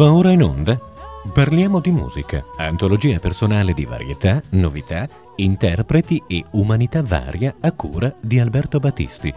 Va ora in onda? Parliamo di musica, antologia personale di varietà, novità, interpreti e umanità varia a cura di Alberto Battisti.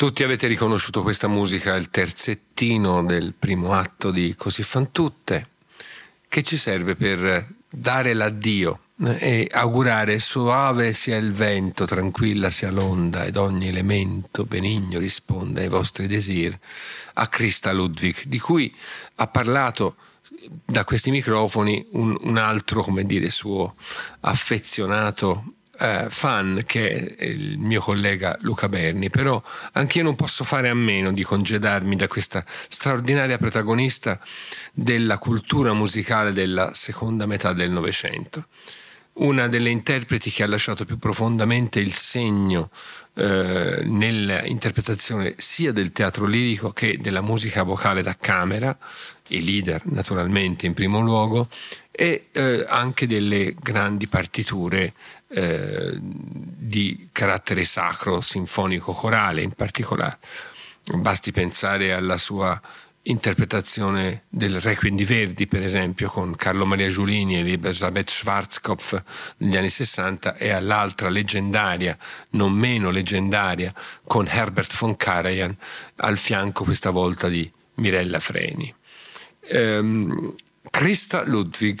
Tutti avete riconosciuto questa musica, il terzettino del primo atto di Così fan tutte, che ci serve per dare l'addio e augurare soave sia il vento, tranquilla sia l'onda ed ogni elemento benigno risponda ai vostri desir a Christa Ludwig, di cui ha parlato da questi microfoni un, un altro, come dire, suo affezionato eh, fan che è il mio collega Luca Berni, però anch'io non posso fare a meno di congedarmi da questa straordinaria protagonista della cultura musicale della seconda metà del Novecento. Una delle interpreti che ha lasciato più profondamente il segno eh, nell'interpretazione sia del teatro lirico che della musica vocale da camera, i leader naturalmente in primo luogo, e eh, anche delle grandi partiture eh, di carattere sacro, sinfonico, corale in particolare. Basti pensare alla sua interpretazione del Requiem di Verdi, per esempio, con Carlo Maria Giulini e Elisabeth Schwarzkopf negli anni 60 e all'altra leggendaria, non meno leggendaria, con Herbert von Karajan al fianco questa volta di Mirella Freni. Um, Christa Ludwig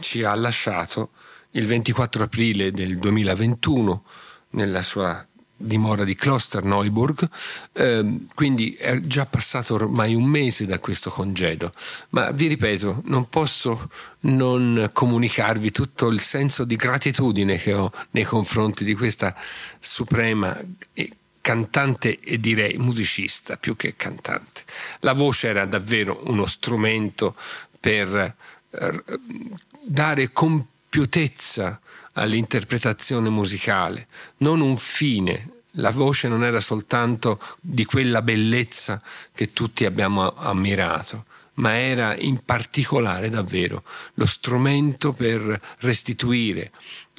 ci ha lasciato il 24 aprile del 2021 nella sua dimora di Klosterneuburg, eh, quindi è già passato ormai un mese da questo congedo, ma vi ripeto, non posso non comunicarvi tutto il senso di gratitudine che ho nei confronti di questa suprema cantante e direi musicista più che cantante. La voce era davvero uno strumento per eh, dare compiutezza all'interpretazione musicale, non un fine. La voce non era soltanto di quella bellezza che tutti abbiamo ammirato, ma era in particolare davvero lo strumento per restituire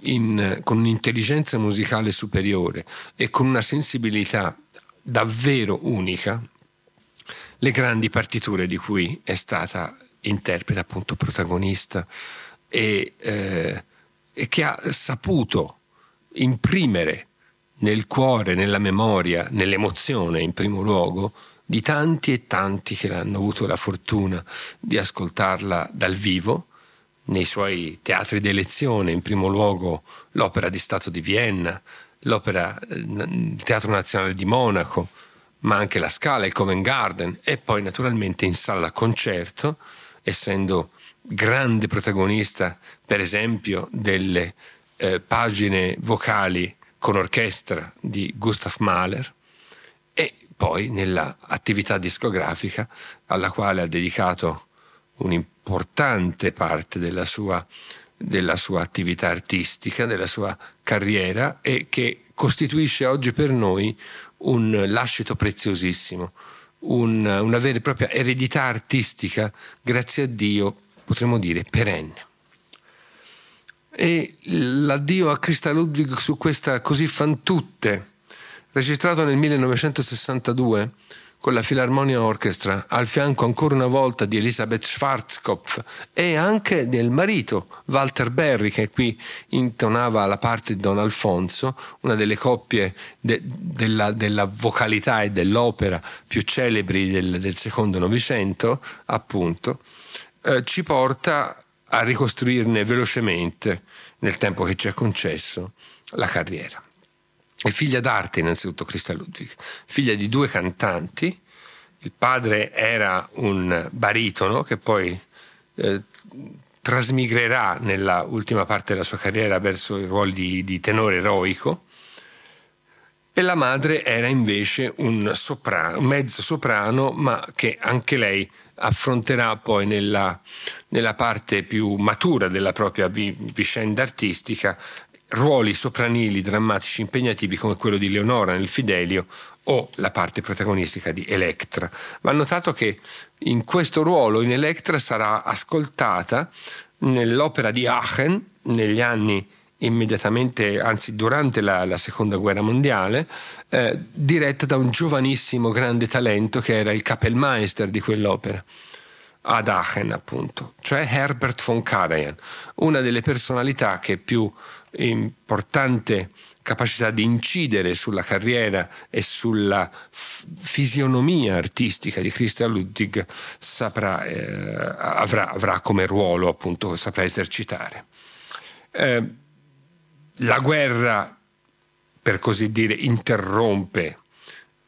in, con un'intelligenza musicale superiore e con una sensibilità davvero unica le grandi partiture di cui è stata interprete, appunto protagonista e, eh, e che ha saputo imprimere nel cuore, nella memoria, nell'emozione in primo luogo, di tanti e tanti che hanno avuto la fortuna di ascoltarla dal vivo, nei suoi teatri d'elezione, in primo luogo l'Opera di Stato di Vienna, l'Opera, il Teatro Nazionale di Monaco, ma anche la Scala, il Covent Garden e poi naturalmente in sala concerto, essendo grande protagonista, per esempio, delle eh, pagine vocali con orchestra di Gustav Mahler e poi nell'attività discografica alla quale ha dedicato un'importante parte della sua, della sua attività artistica, della sua carriera e che costituisce oggi per noi un lascito preziosissimo, un, una vera e propria eredità artistica, grazie a Dio, potremmo dire perenne. E l'addio a Christa Ludwig su questa Così fan tutte, registrato nel 1962 con la Philharmonia Orchestra, al fianco ancora una volta di Elisabeth Schwarzkopf e anche del marito Walter Berry, che qui intonava la parte di Don Alfonso, una delle coppie de, della, della, vocalità e dell'opera più celebri del, del secondo Novecento, appunto, eh, ci porta a ricostruirne velocemente, nel tempo che ci è concesso, la carriera. È figlia d'arte innanzitutto Christa Ludwig, figlia di due cantanti. Il padre era un baritono che poi eh, trasmigrerà nella ultima parte della sua carriera verso i ruoli di, di tenore eroico e la madre era invece un, soprano, un mezzo soprano, ma che anche lei affronterà poi nella, nella parte più matura della propria vi, vicenda artistica ruoli sopranili drammatici impegnativi come quello di Leonora nel Fidelio o la parte protagonistica di Electra. Va notato che in questo ruolo in Electra sarà ascoltata nell'opera di Aachen negli anni immediatamente, anzi durante la, la seconda guerra mondiale, eh, diretta da un giovanissimo grande talento che era il Kapellmeister di quell'opera ad Aachen appunto, cioè Herbert von Karajan, una delle personalità che più importante capacità di incidere sulla carriera e sulla f- fisionomia artistica di Christian Ludwig saprà, eh, avrà, avrà, come ruolo appunto saprà esercitare. Eh, la guerra, per così dire, interrompe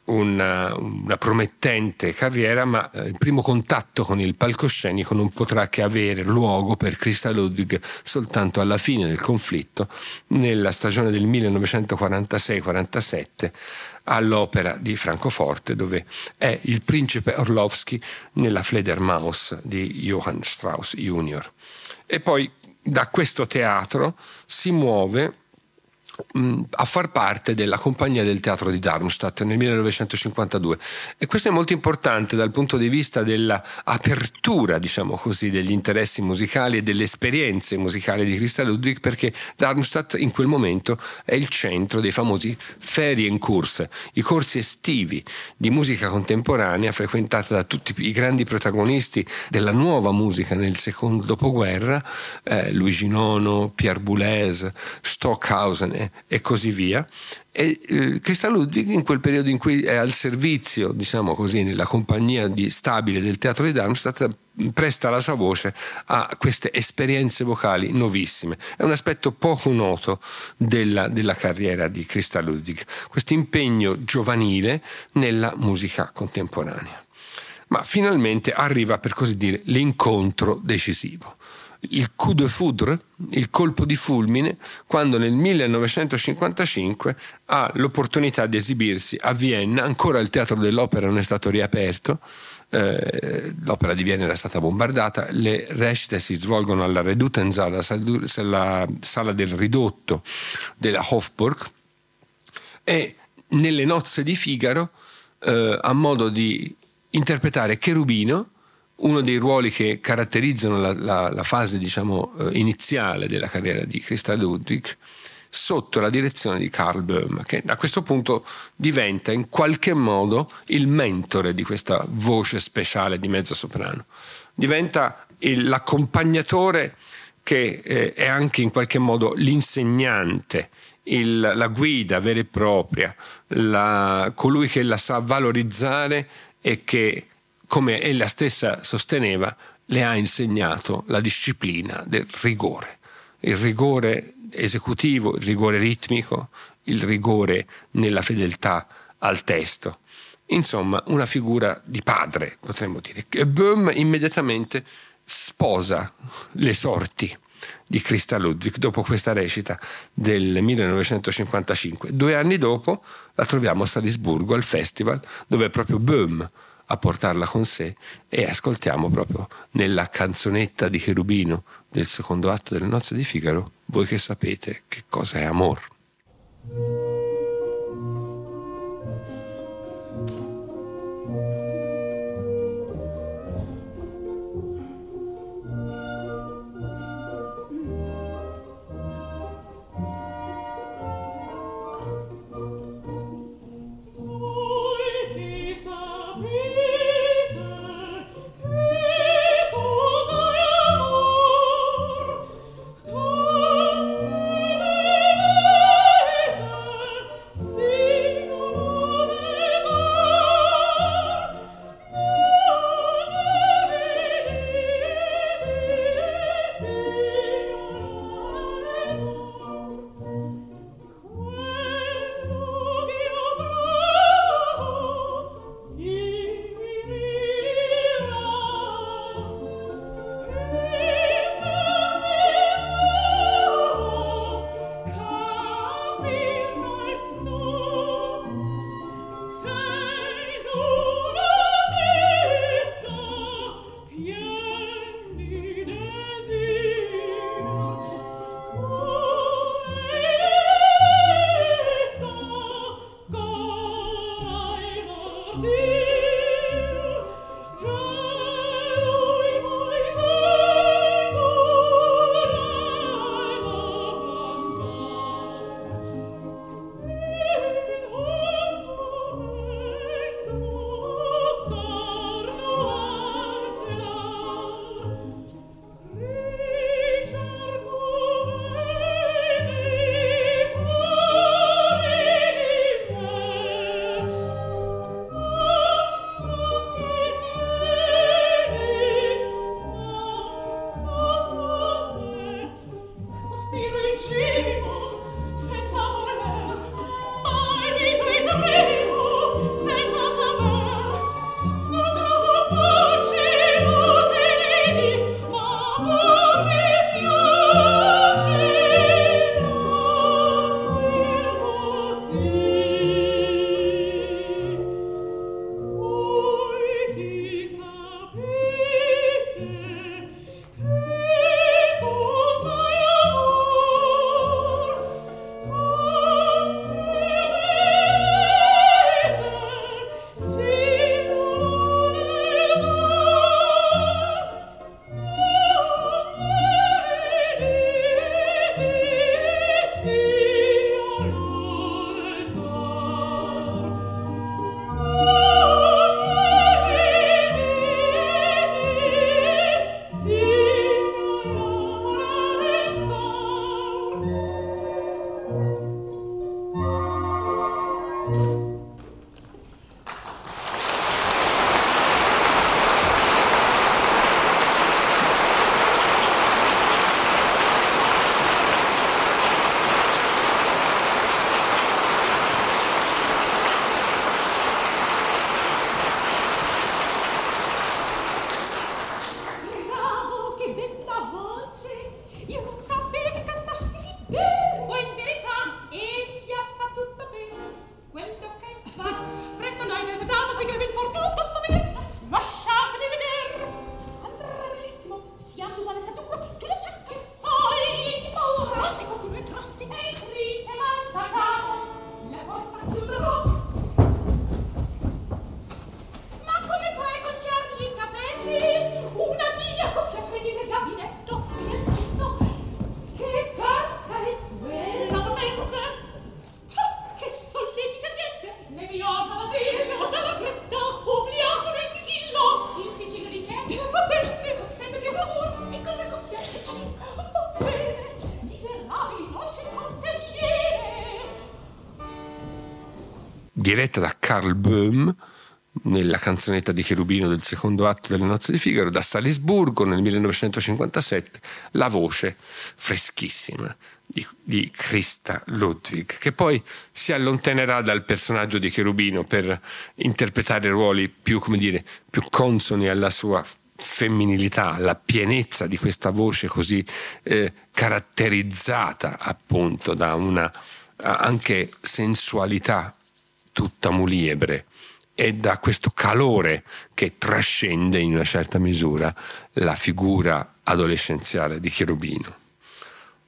una, una, promettente carriera, ma eh, il primo contatto con il palcoscenico non potrà che avere luogo per Christa Ludwig soltanto alla fine del conflitto, nella stagione del 1946-47 all'opera di Francoforte, dove è il principe Orlovsky nella Fledermaus di Johann Strauss Jr. E poi da questo teatro si muove a far parte della compagnia del teatro di Darmstadt nel 1952 e questo è molto importante dal punto di vista dell'apertura diciamo così degli interessi musicali e delle esperienze musicali di Christa Ludwig perché Darmstadt in quel momento è il centro dei famosi Ferienkurs i corsi estivi di musica contemporanea frequentata da tutti i grandi protagonisti della nuova musica nel secondo dopoguerra eh, Luigi Nono, Pierre Boulez, Stockhausen e così via. E eh, Christa Ludwig in quel periodo in cui è al servizio, diciamo così, nella compagnia di stabile del teatro di Darmstadt, presta la sua voce a queste esperienze vocali nuovissime. È un aspetto poco noto della, della carriera di Christa Ludwig, questo impegno giovanile nella musica contemporanea. Ma finalmente arriva, per così dire, l'incontro decisivo il coup de foudre, il colpo di fulmine, quando nel 1955 ha l'opportunità di esibirsi a Vienna, ancora il teatro dell'opera non è stato riaperto, eh, l'opera di Vienna era stata bombardata, le recite si svolgono alla Redutensaal, la sala del ridotto della Hofburg, e nelle nozze di Figaro eh, ha modo di interpretare Cherubino, uno dei ruoli che caratterizzano la, la, la fase diciamo, eh, iniziale della carriera di Christa Ludwig, sotto la direzione di Carl Böhm, che a questo punto diventa in qualche modo il mentore di questa voce speciale di mezzo soprano. Diventa il, l'accompagnatore che eh, è anche in qualche modo l'insegnante, il, la guida vera e propria, la, colui che la sa valorizzare e che come ella stessa sosteneva, le ha insegnato la disciplina del rigore, il rigore esecutivo, il rigore ritmico, il rigore nella fedeltà al testo. Insomma, una figura di padre, potremmo dire. E Böhm immediatamente sposa le sorti di Christa Ludwig dopo questa recita del 1955. Due anni dopo la troviamo a Salisburgo al festival dove proprio Böhm a portarla con sé e ascoltiamo proprio nella canzonetta di Cherubino del secondo atto delle nozze di Figaro, voi che sapete che cosa è amor. Diretta da Carl Böhm nella canzonetta di Cherubino del secondo atto delle nozze di Figaro, da Salisburgo nel 1957, la voce freschissima di, di Christa Ludwig, che poi si allontanerà dal personaggio di Cherubino per interpretare ruoli più, come dire, più consoni alla sua femminilità, alla pienezza di questa voce così eh, caratterizzata appunto da una anche sensualità tutta muliebre e da questo calore che trascende in una certa misura la figura adolescenziale di Cherubino.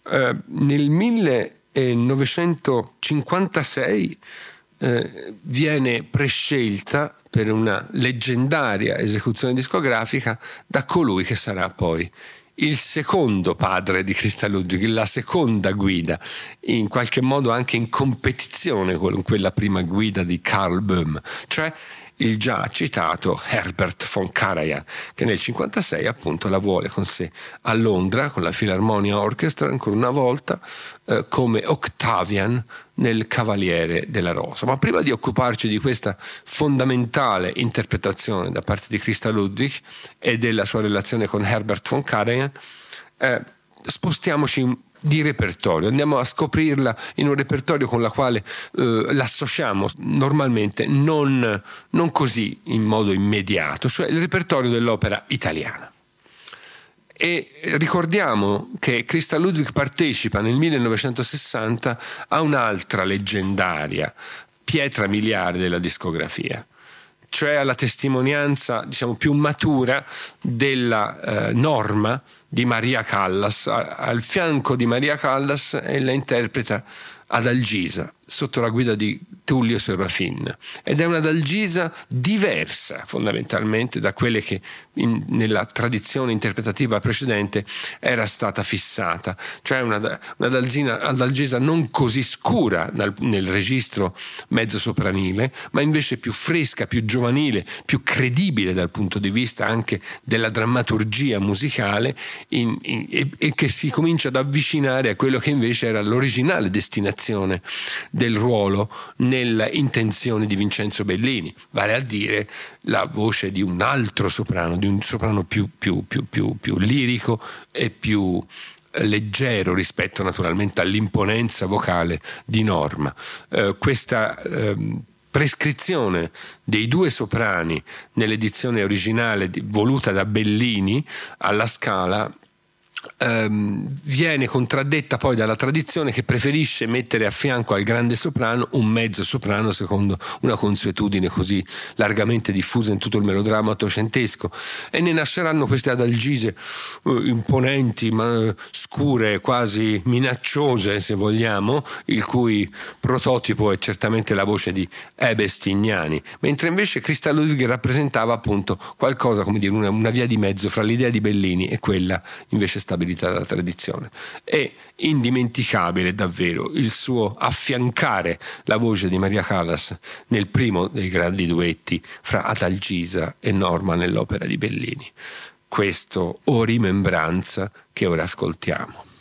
Eh, nel 1956 eh, viene prescelta per una leggendaria esecuzione discografica da colui che sarà poi il secondo padre di Christa Ludwig, la seconda guida, in qualche modo anche in competizione con quella prima guida di Carl Böhm, cioè il già citato Herbert von Karajan, che nel 1956 appunto la vuole con sé a Londra con la Philharmonia Orchestra ancora una volta eh, come Octavian nel Cavaliere della Rosa. Ma prima di occuparci di questa fondamentale interpretazione da parte di Christa Ludwig e della sua relazione con Herbert von Karajan, eh, spostiamoci di repertorio, andiamo a scoprirla in un repertorio con la quale eh, l'associamo normalmente non, non così in modo immediato, cioè il repertorio dell'opera italiana. E ricordiamo che Christa Ludwig partecipa nel 1960 a un'altra leggendaria pietra miliare della discografia, cioè alla testimonianza diciamo, più matura della eh, norma di Maria Callas. Al fianco di Maria Callas ella interpreta Adalgisa sotto la guida di Tullio Serafin. Ed è una Dalgisa diversa fondamentalmente da quelle che in, nella tradizione interpretativa precedente era stata fissata, cioè una, una Dalgisa non così scura nel, nel registro mezzo sopranile, ma invece più fresca, più giovanile, più credibile dal punto di vista anche della drammaturgia musicale in, in, e, e che si comincia ad avvicinare a quello che invece era l'originale destinazione del ruolo nelle intenzioni di Vincenzo Bellini, vale a dire la voce di un altro soprano, di un soprano più, più, più, più lirico e più eh, leggero rispetto naturalmente all'imponenza vocale di Norma. Eh, questa eh, prescrizione dei due soprani nell'edizione originale voluta da Bellini alla Scala ehm, viene contraddetta poi dalla tradizione che preferisce mettere a fianco al grande soprano un mezzo soprano secondo una consuetudine così largamente diffusa in tutto il melodramma ottocentesco. E ne nasceranno queste adalgise eh, imponenti ma scure quasi minacciose se vogliamo il cui prototipo è certamente la voce di Ebe Stignani mentre invece Crista Ludwig rappresentava appunto qualcosa come dire una, una via di mezzo fra l'idea di Bellini e quella invece stata stabilità della tradizione. È indimenticabile davvero il suo affiancare la voce di Maria Callas nel primo dei grandi duetti fra Adalgisa e Norma nell'opera di Bellini. Questo o rimembranza che ora ascoltiamo.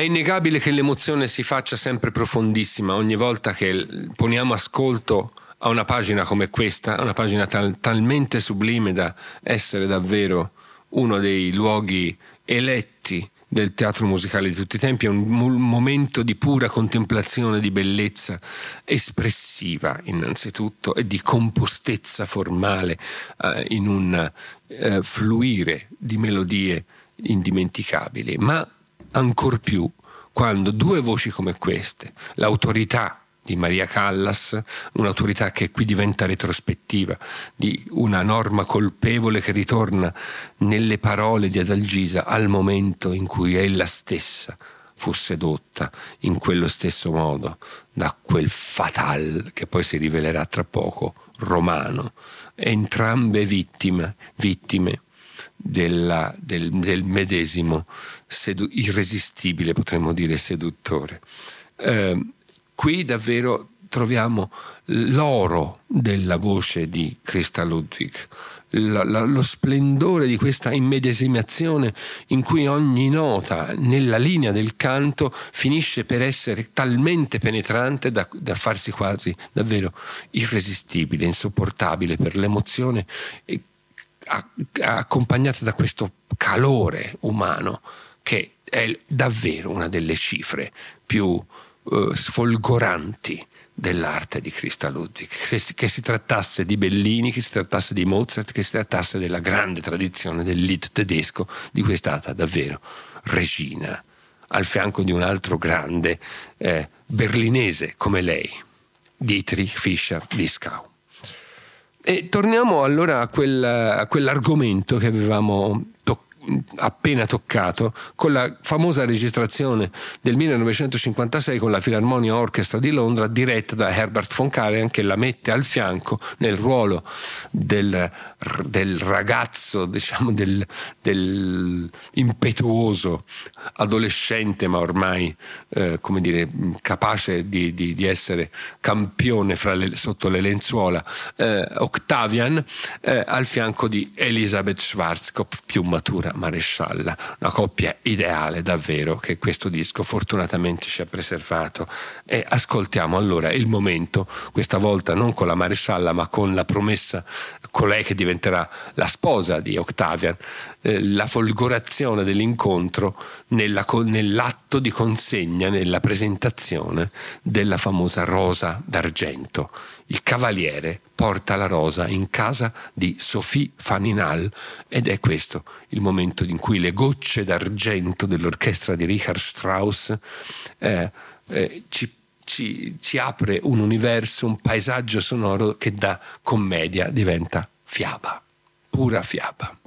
È innegabile che l'emozione si faccia sempre profondissima ogni volta che poniamo ascolto a una pagina come questa, una pagina tal- talmente sublime da essere davvero uno dei luoghi eletti del teatro musicale di tutti i tempi, è un momento di pura contemplazione, di bellezza espressiva innanzitutto e di compostezza formale eh, in un eh, fluire di melodie indimenticabili, ma ancor più quando due voci come queste, l'autorità di Maria Callas, un'autorità che qui diventa retrospettiva, di una norma colpevole che ritorna nelle parole di Adalgisa al momento in cui ella stessa fu sedotta in quello stesso modo da quel fatal che poi si rivelerà tra poco romano, entrambe vittime, vittime della, del, del, medesimo sedu- irresistibile, potremmo dire, seduttore. Eh, qui davvero troviamo l'oro della voce di Christa Ludwig, la, la, lo splendore di questa immedesimazione in cui ogni nota nella linea del canto finisce per essere talmente penetrante da, da farsi quasi davvero irresistibile, insopportabile per l'emozione accompagnata da questo calore umano che è davvero una delle cifre più uh, sfolgoranti dell'arte di Christa Ludwig, che, che si trattasse di Bellini, che si trattasse di Mozart, che si trattasse della grande tradizione del Lied tedesco, di cui è stata davvero regina, al fianco di un altro grande eh, berlinese come lei, Dietrich Fischer-Dieskau. E torniamo allora a, quel, a quell'argomento che avevamo toccato appena toccato con la famosa registrazione del 1956 con la Filarmonia Orchestra di Londra diretta da Herbert von Karajan che la mette al fianco nel ruolo del, del ragazzo, diciamo del, del, impetuoso adolescente ma ormai eh, come dire capace di, di, di essere campione le, sotto le lenzuola eh, Octavian eh, al fianco di Elisabeth Schwarzkopf più matura marescialla, una coppia ideale davvero che questo disco fortunatamente ci ha preservato. E ascoltiamo allora il momento, questa volta non con la marescialla ma con la promessa, colei che diventerà la sposa di Octavian, eh, la folgorazione dell'incontro nella, nell'atto di consegna, nella presentazione della famosa rosa d'argento. Il cavaliere porta la rosa in casa di Sophie Faninal ed è questo il momento in cui le gocce d'argento dell'orchestra di Richard Strauss eh, eh, ci ci, ci, apre un universo, un paesaggio sonoro che da commedia diventa fiaba, pura fiaba.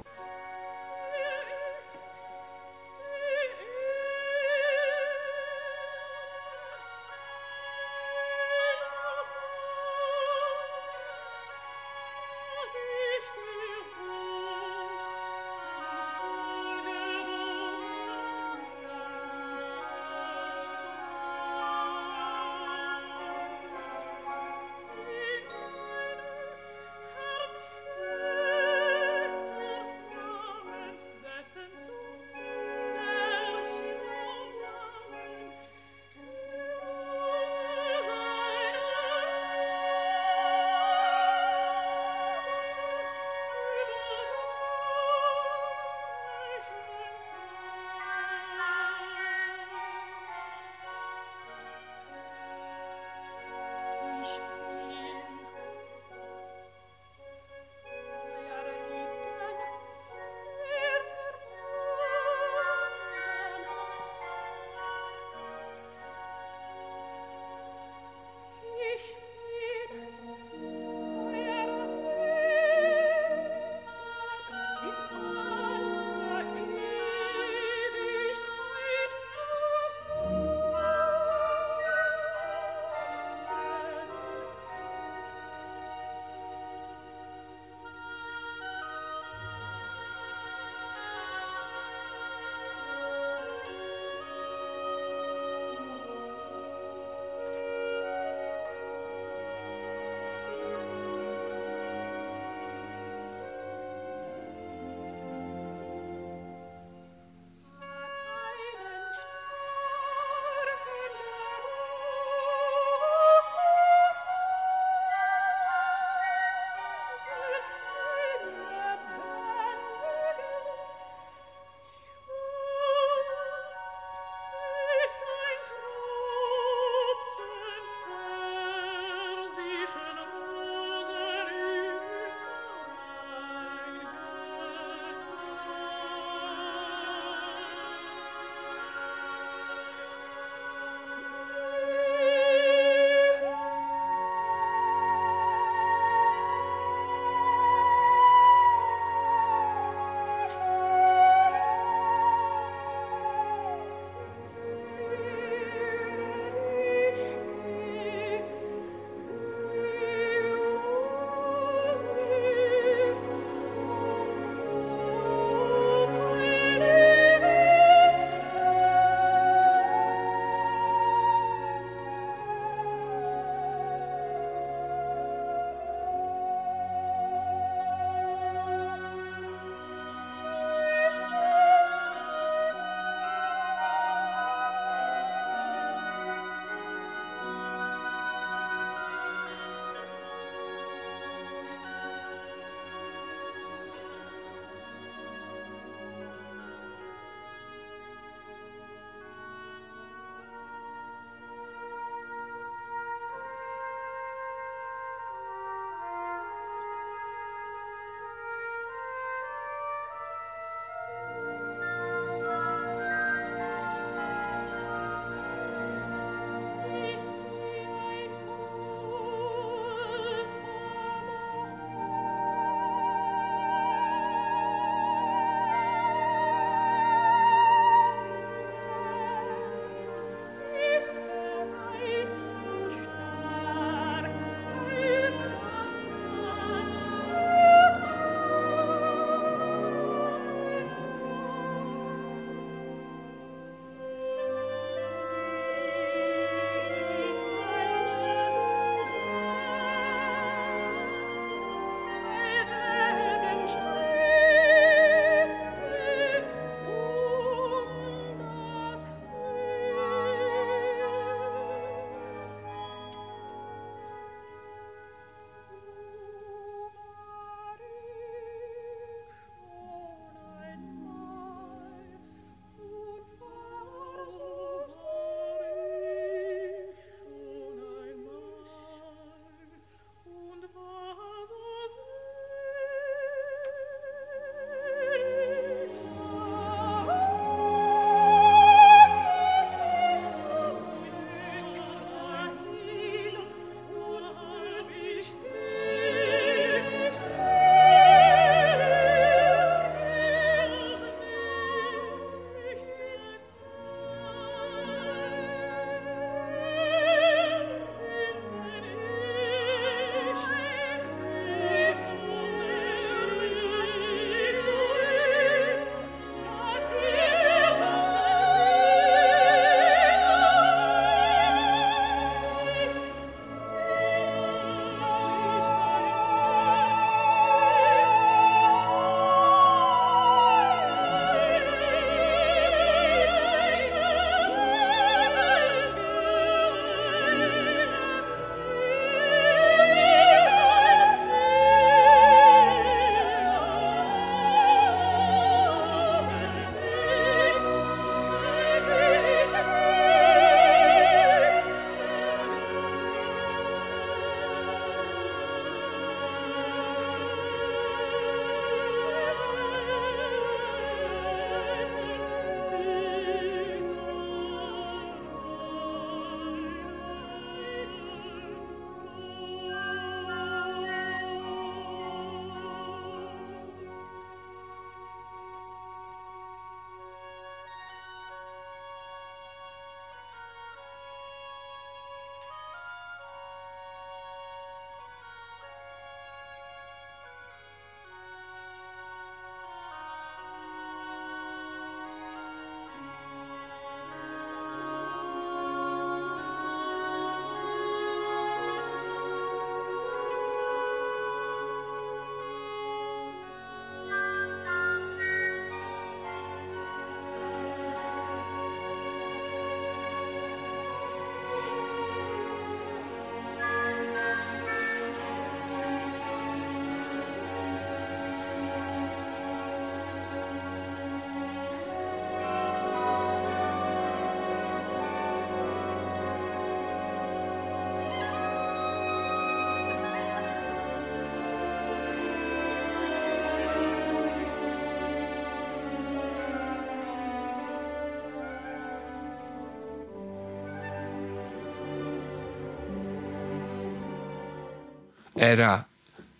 Era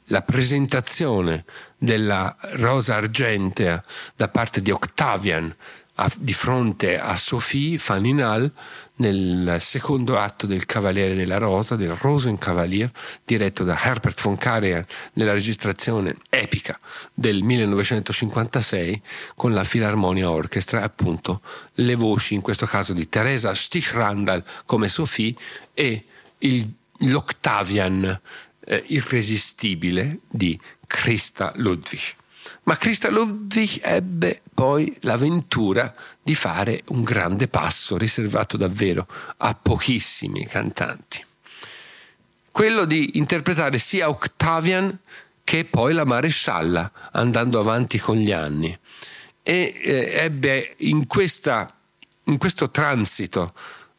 la presentazione della rosa argentea da parte di Octavian a, di fronte a Sophie Faninal nel secondo atto del Cavaliere della Rosa, del Rosenkavalier, diretto da Herbert von Karajan nella registrazione epica del 1956 con la Filarmonia Orchestra, appunto le voci in questo caso di Teresa Stichrandal come Sophie e il, l'Octavian eh, irresistibile di Christa Ludwig. Ma Christa Ludwig ebbe poi l'avventura di fare un grande passo riservato davvero a pochissimi cantanti. Quello di interpretare sia Octavian che poi la marescialla andando avanti con gli anni. E eh, ebbe in, questa, in questo transito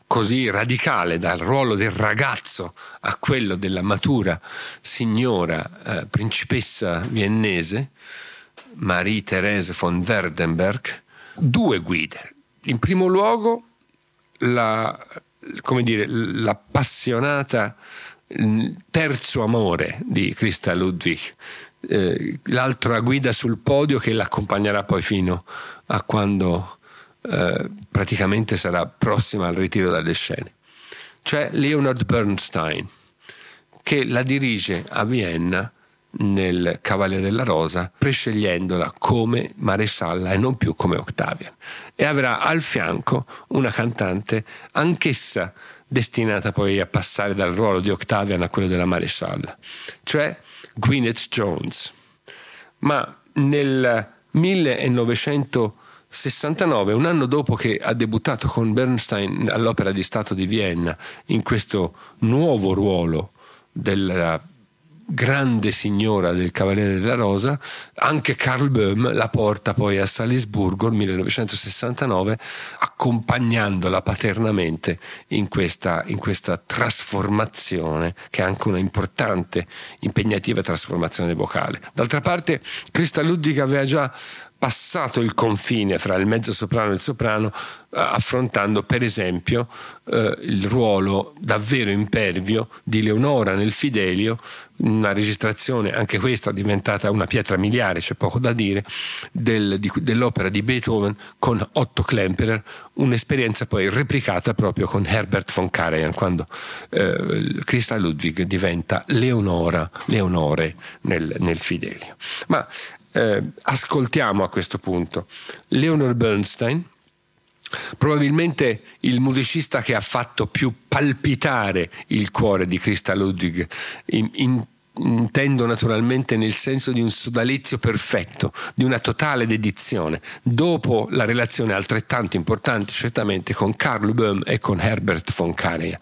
così radicale dal ruolo del ragazzo a quello della matura signora eh, principessa viennese, Marie-Thérèse von Werdenberg, due guide. In primo luogo la, dire, l'appassionata terzo amore di Christa Ludwig, eh, l'altra guida sul podio che l'accompagnerà poi fino a quando eh, praticamente sarà prossima al ritiro dalle scene. C'è Leonard Bernstein che la dirige a Vienna nel Cavaliere della Rosa, prescegliendola come marescialla e non più come Octavian. E avrà al fianco una cantante anch'essa destinata poi a passare dal ruolo di Octavian a quello della marescialla, cioè Gwyneth Jones. Ma nel 1969, un anno dopo che ha debuttato con Bernstein all'Opera di Stato di Vienna in questo nuovo ruolo della grande signora del Cavaliere della Rosa, anche Carl Böhm la porta poi a Salisburgo nel 1969, accompagnandola paternamente in questa, in questa trasformazione, che è anche una importante, impegnativa trasformazione vocale. D'altra parte, Christa Ludwig aveva già passato il confine fra il mezzo soprano e il soprano, eh, affrontando per esempio eh, il ruolo davvero impervio di Leonora nel Fidelio, una registrazione, anche questa diventata una pietra miliare, c'è poco da dire, del, di, dell'opera di Beethoven con Otto Klemperer, un'esperienza poi replicata proprio con Herbert von Karajan, quando eh, Christa Ludwig diventa Leonora, Leonore nel, nel Fidelio. Ma eh, ascoltiamo a questo punto Leonard Bernstein, probabilmente il musicista che ha fatto più palpitare il cuore di Christa Ludwig in, in intendo naturalmente nel senso di un sodalizio perfetto, di una totale dedizione, dopo la relazione altrettanto importante certamente con Carl Böhm e con Herbert von Karajan.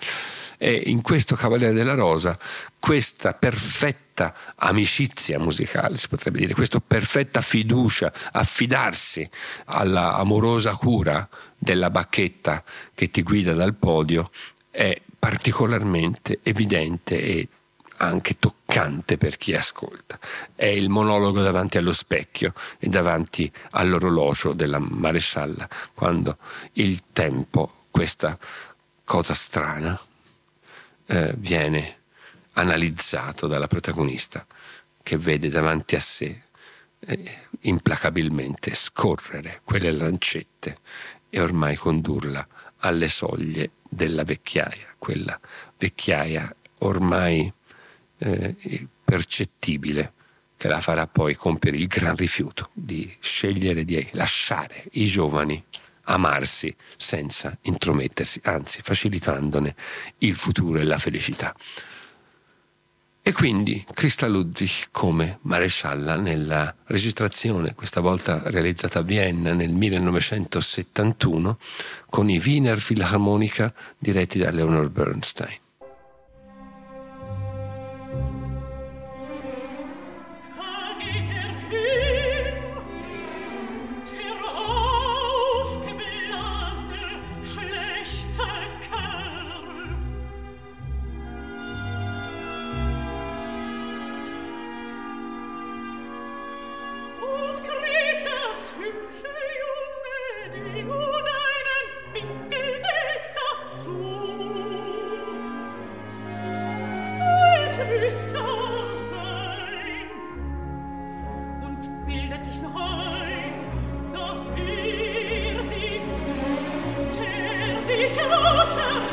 E in questo Cavaliere della Rosa questa perfetta amicizia musicale, si potrebbe dire, questa perfetta fiducia, affidarsi alla amorosa cura della bacchetta che ti guida dal podio, è particolarmente evidente e anche toccante per chi ascolta. È il monologo davanti allo specchio e davanti all'orologio della marescialla, quando il tempo, questa cosa strana, eh, viene analizzato dalla protagonista che vede davanti a sé eh, implacabilmente scorrere quelle lancette e ormai condurla alle soglie della vecchiaia, quella vecchiaia ormai eh, percettibile che la farà poi compiere il gran rifiuto di scegliere di lasciare i giovani amarsi senza intromettersi, anzi facilitandone il futuro e la felicità. E quindi Christa Ludwig come marescialla nella registrazione, questa volta realizzata a Vienna nel 1971, con i Wiener Philharmonica diretti da Leonard Bernstein. bildet sich noch ein, dass er ist, der sich herausverhält.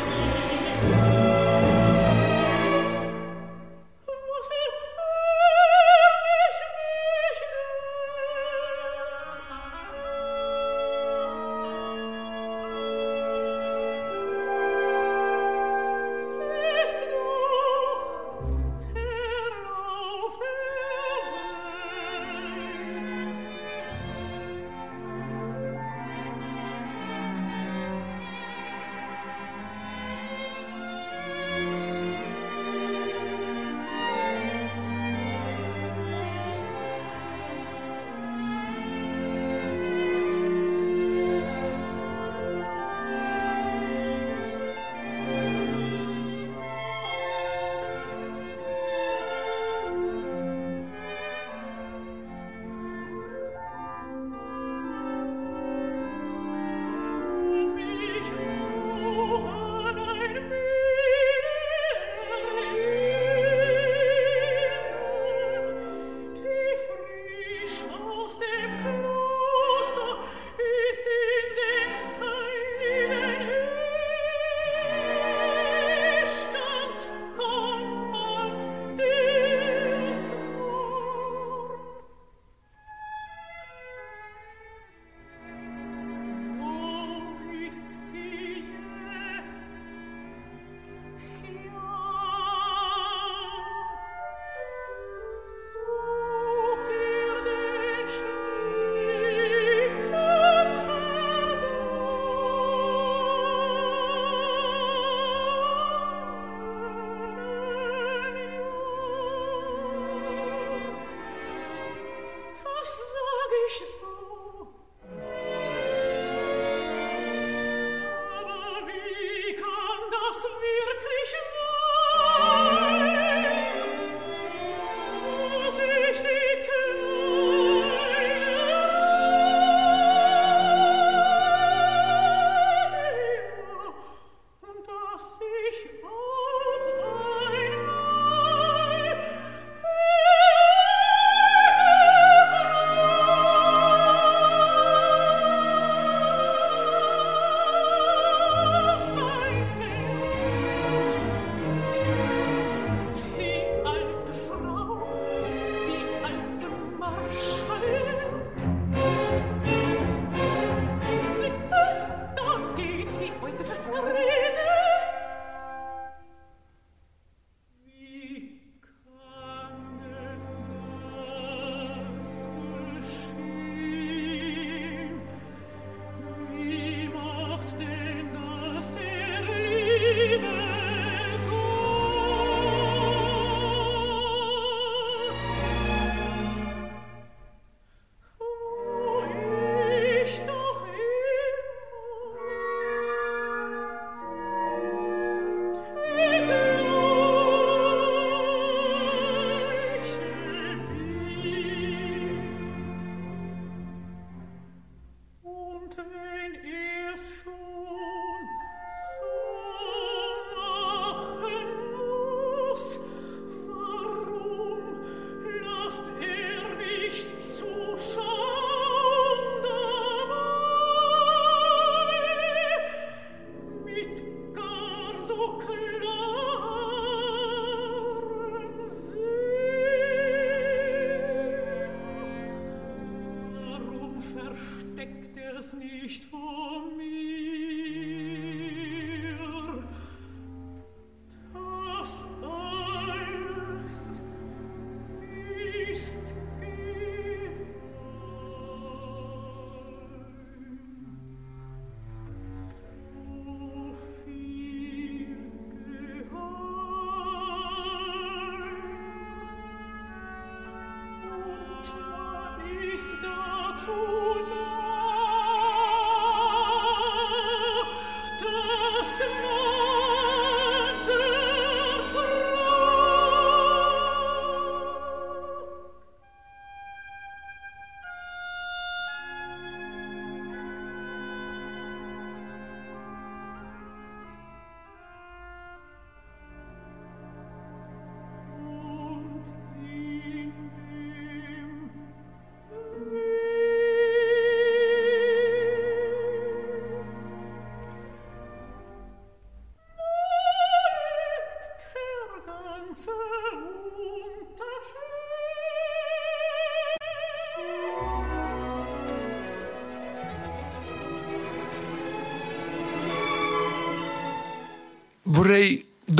das wirklich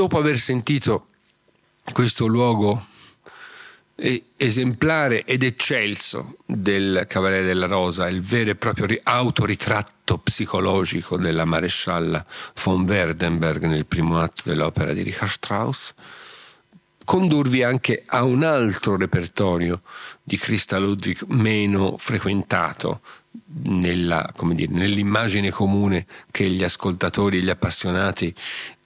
dopo aver sentito questo luogo esemplare ed eccelso del Cavaliere della Rosa, il vero e proprio autoritratto psicologico della marescialla von Werdenberg nel primo atto dell'opera di Richard Strauss, condurvi anche a un altro repertorio di Christa Ludwig meno frequentato nella, dire, nell'immagine comune che gli ascoltatori e gli appassionati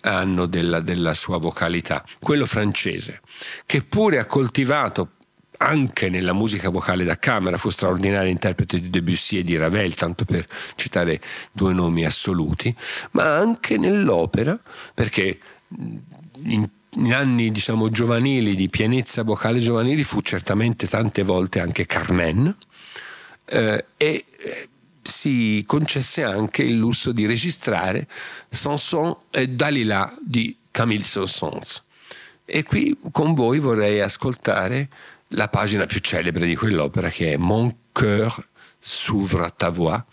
hanno della, della sua vocalità, quello francese, che pure ha coltivato anche nella musica vocale da camera, fu straordinario interprete di Debussy e di Ravel, tanto per citare due nomi assoluti, ma anche nell'opera, perché in, in anni diciamo giovanili di pienezza vocale giovanili fu certamente tante volte anche Carmen eh, e eh, si concesse anche il lusso di registrare Sanson e Dalila di Camille Saint-Saëns. E qui con voi vorrei ascoltare la pagina più celebre di quell'opera che è Mon cœur s'ouvre à ta voix.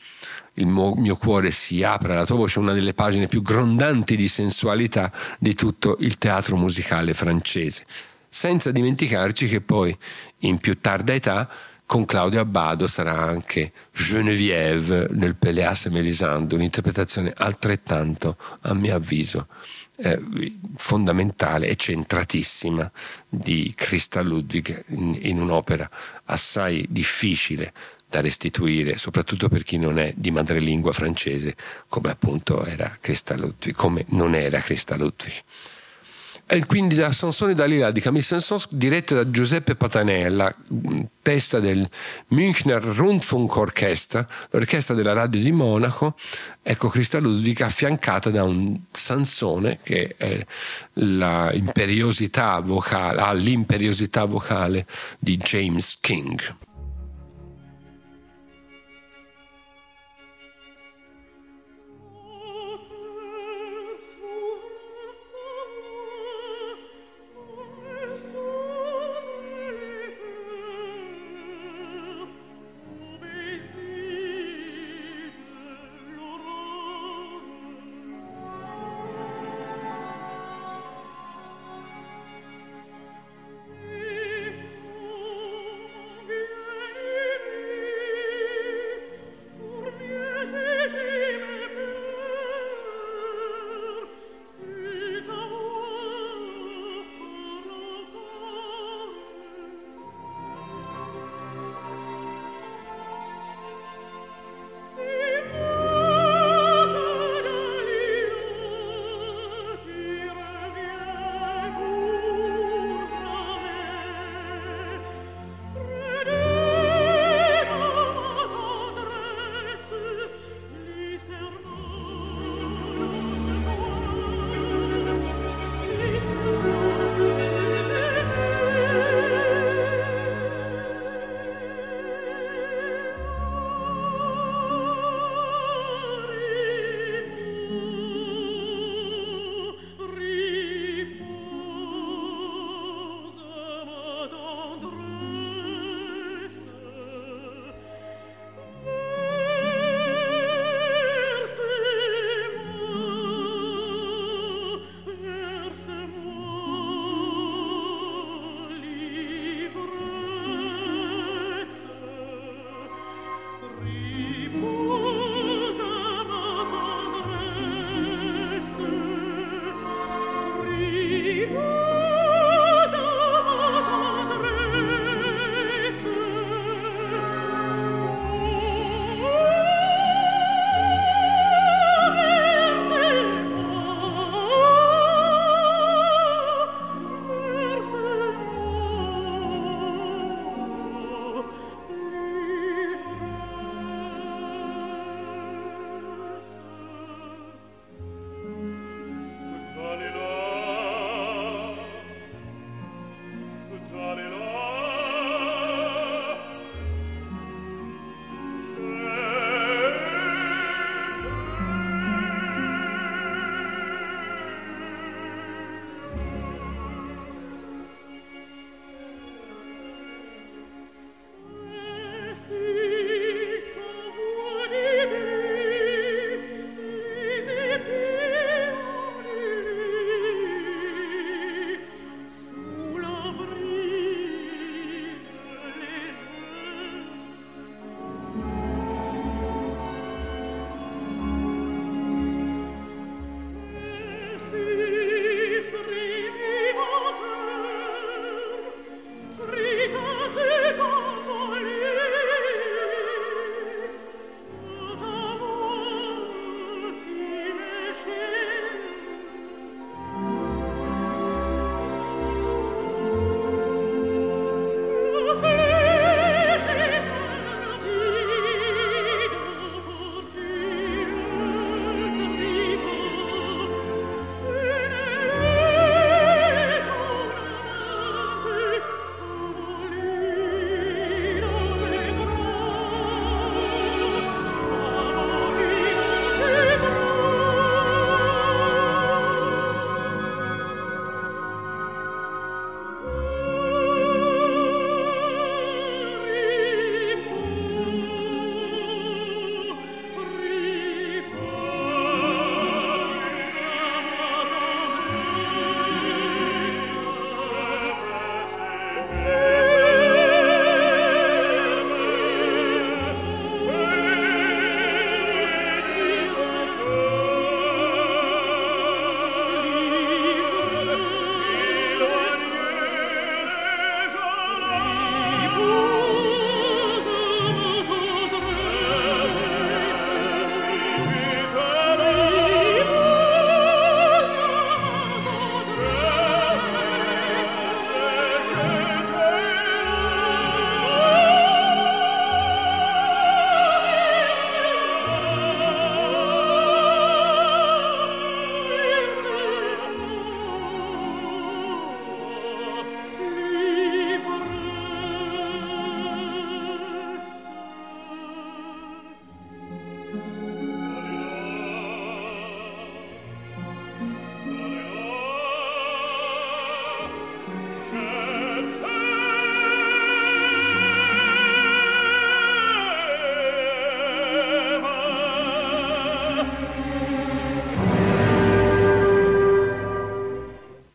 Il mio, mio cuore si apre alla tua voce, una delle pagine più grondanti di sensualità di tutto il teatro musicale francese. Senza dimenticarci che poi, in più tarda età, con Claudio Abbado sarà anche Geneviève nel Pelléas e Mélisande, un'interpretazione altrettanto, a mio avviso, eh, fondamentale e centratissima di Christa Ludwig in, in un'opera assai difficile da restituire, soprattutto per chi non è di madrelingua francese, come appunto era Christa Ludwig, come non era Christa Ludwig. E quindi la Sansone Dalila di Camille Saint-Saëns diretta da Giuseppe Patanella, testa del Münchner Rundfunkorchester, l'orchestra della radio di Monaco, ecco Christa Ludwig affiancata da un Sansone che è l'imperiosità vocale, ha l'imperiosità vocale di James King.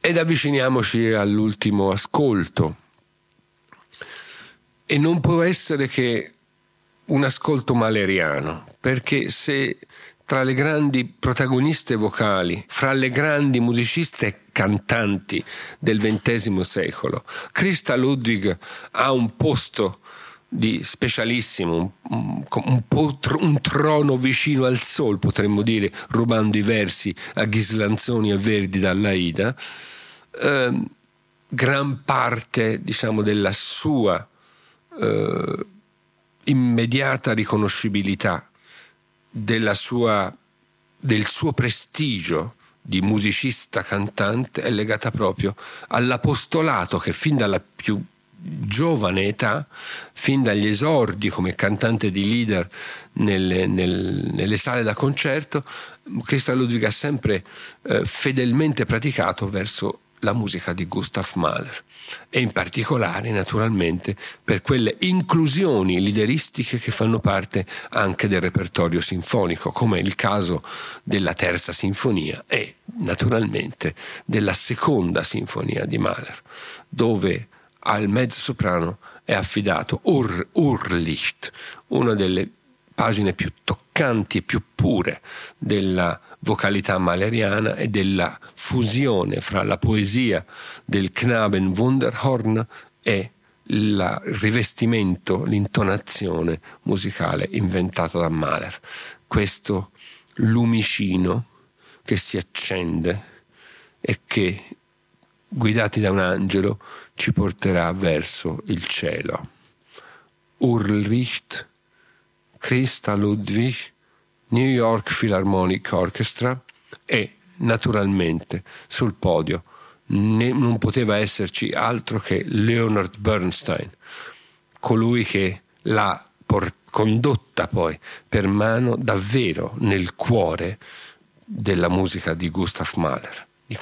Ed avviciniamoci all'ultimo ascolto. E non può essere che un ascolto maleriano, perché se tra le grandi protagoniste vocali, fra le grandi musiciste e cantanti del XX secolo, Christa Ludwig ha un posto di specialissimo, un, un, un, trono vicino al sol, potremmo dire, rubando i versi a Ghislanzoni e Verdi dall'Aida, eh, gran parte, diciamo, della sua eh, immediata riconoscibilità, sua, del suo prestigio di musicista cantante è legata proprio all'apostolato che fin dalla più giovane età, fin dagli esordi come cantante di leader nelle, nel, nelle sale da concerto, Christa Ludwig ha sempre eh, fedelmente praticato verso la musica di Gustav Mahler. E in particolare naturalmente per quelle inclusioni lideristiche che fanno parte anche del repertorio sinfonico, come il caso della terza sinfonia e naturalmente della seconda sinfonia di Mahler, dove al mezzo soprano è affidato Ur, Urlicht, una delle pagine più toccanti e più pure della vocalità maleriana e della fusione fra la poesia del Knaben Wunderhorn e il rivestimento, l'intonazione musicale inventata da Mahler. Questo lumicino che si accende e che, guidati da un angelo, ci porterà verso il cielo. Urlicht, Christa Ludwig, New York Philharmonic Orchestra e naturalmente sul podio ne, non poteva esserci altro che Leonard Bernstein, colui che l'ha por- condotta poi per mano davvero nel cuore della musica di Gustav Mahler, di,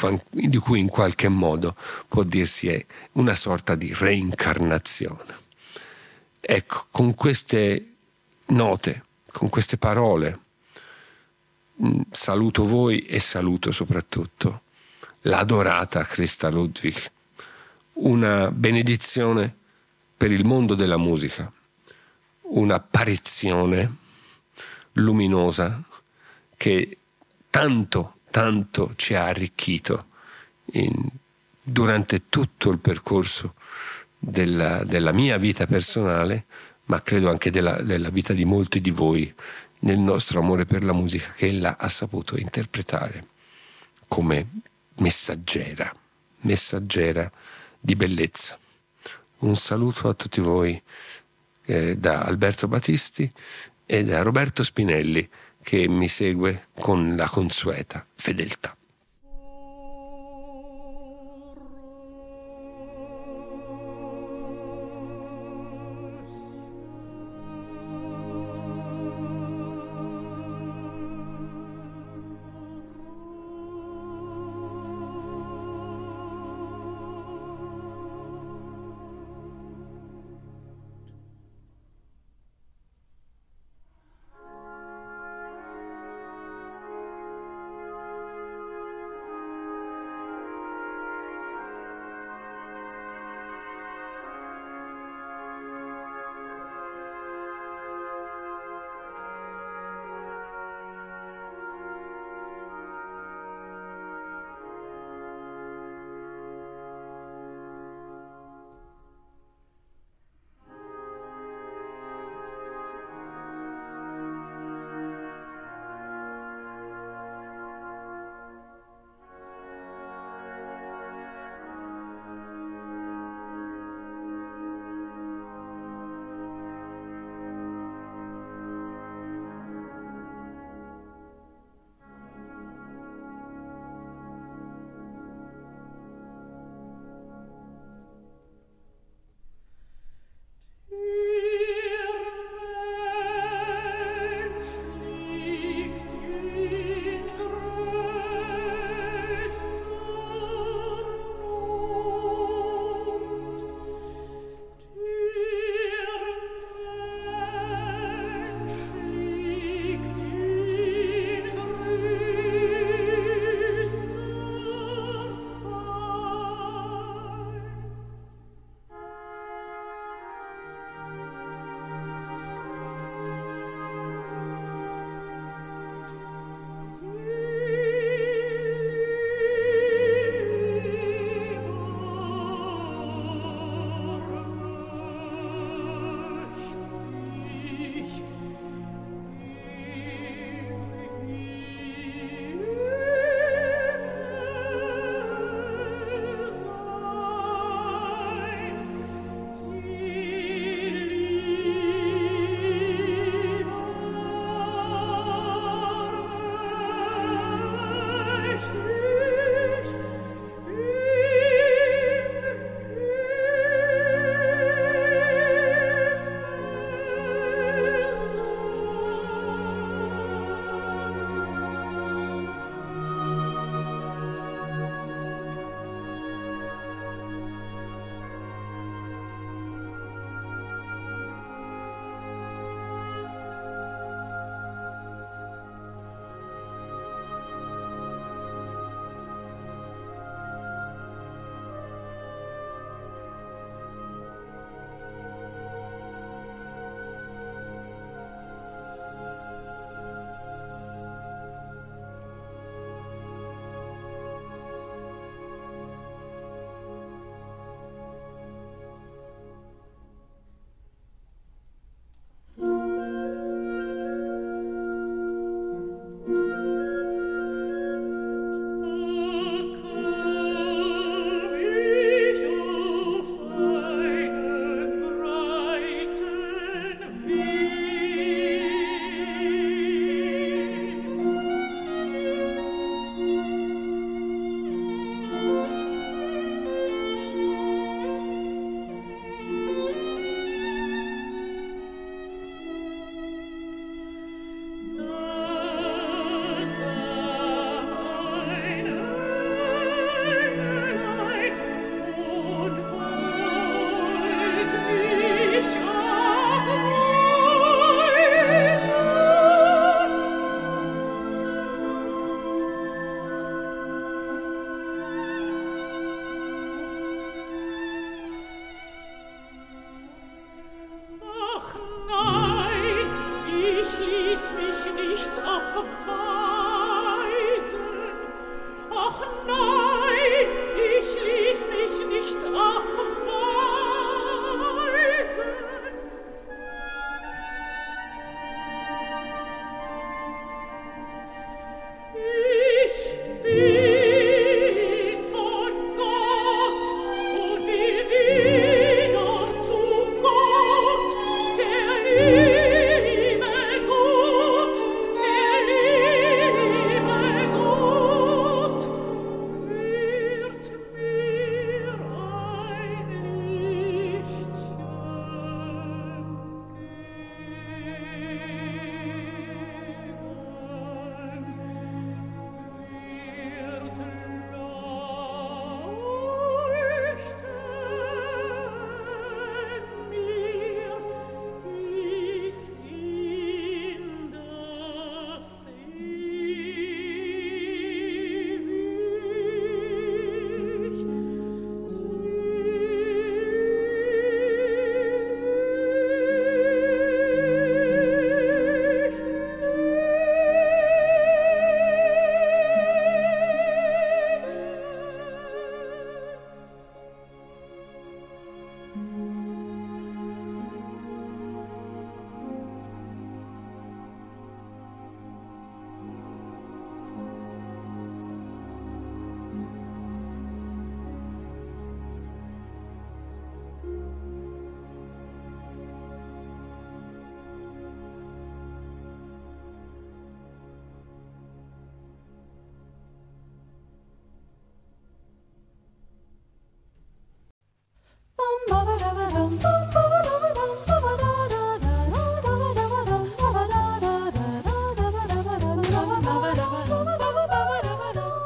di cui in qualche modo può dirsi è una sorta di reincarnazione. Ecco, con queste note, con queste parole, saluto voi e saluto soprattutto l'adorata Christa Ludwig, una benedizione per il mondo della musica, un'apparizione luminosa che tanto, tanto ci ha arricchito in, durante tutto il percorso della, della mia vita personale, ma credo anche della, della vita di molti di voi nel nostro amore per la musica che ella ha saputo interpretare come messaggera, messaggera di bellezza. Un saluto a tutti voi eh, da Alberto Battisti e da Roberto Spinelli che mi segue con la consueta fedeltà.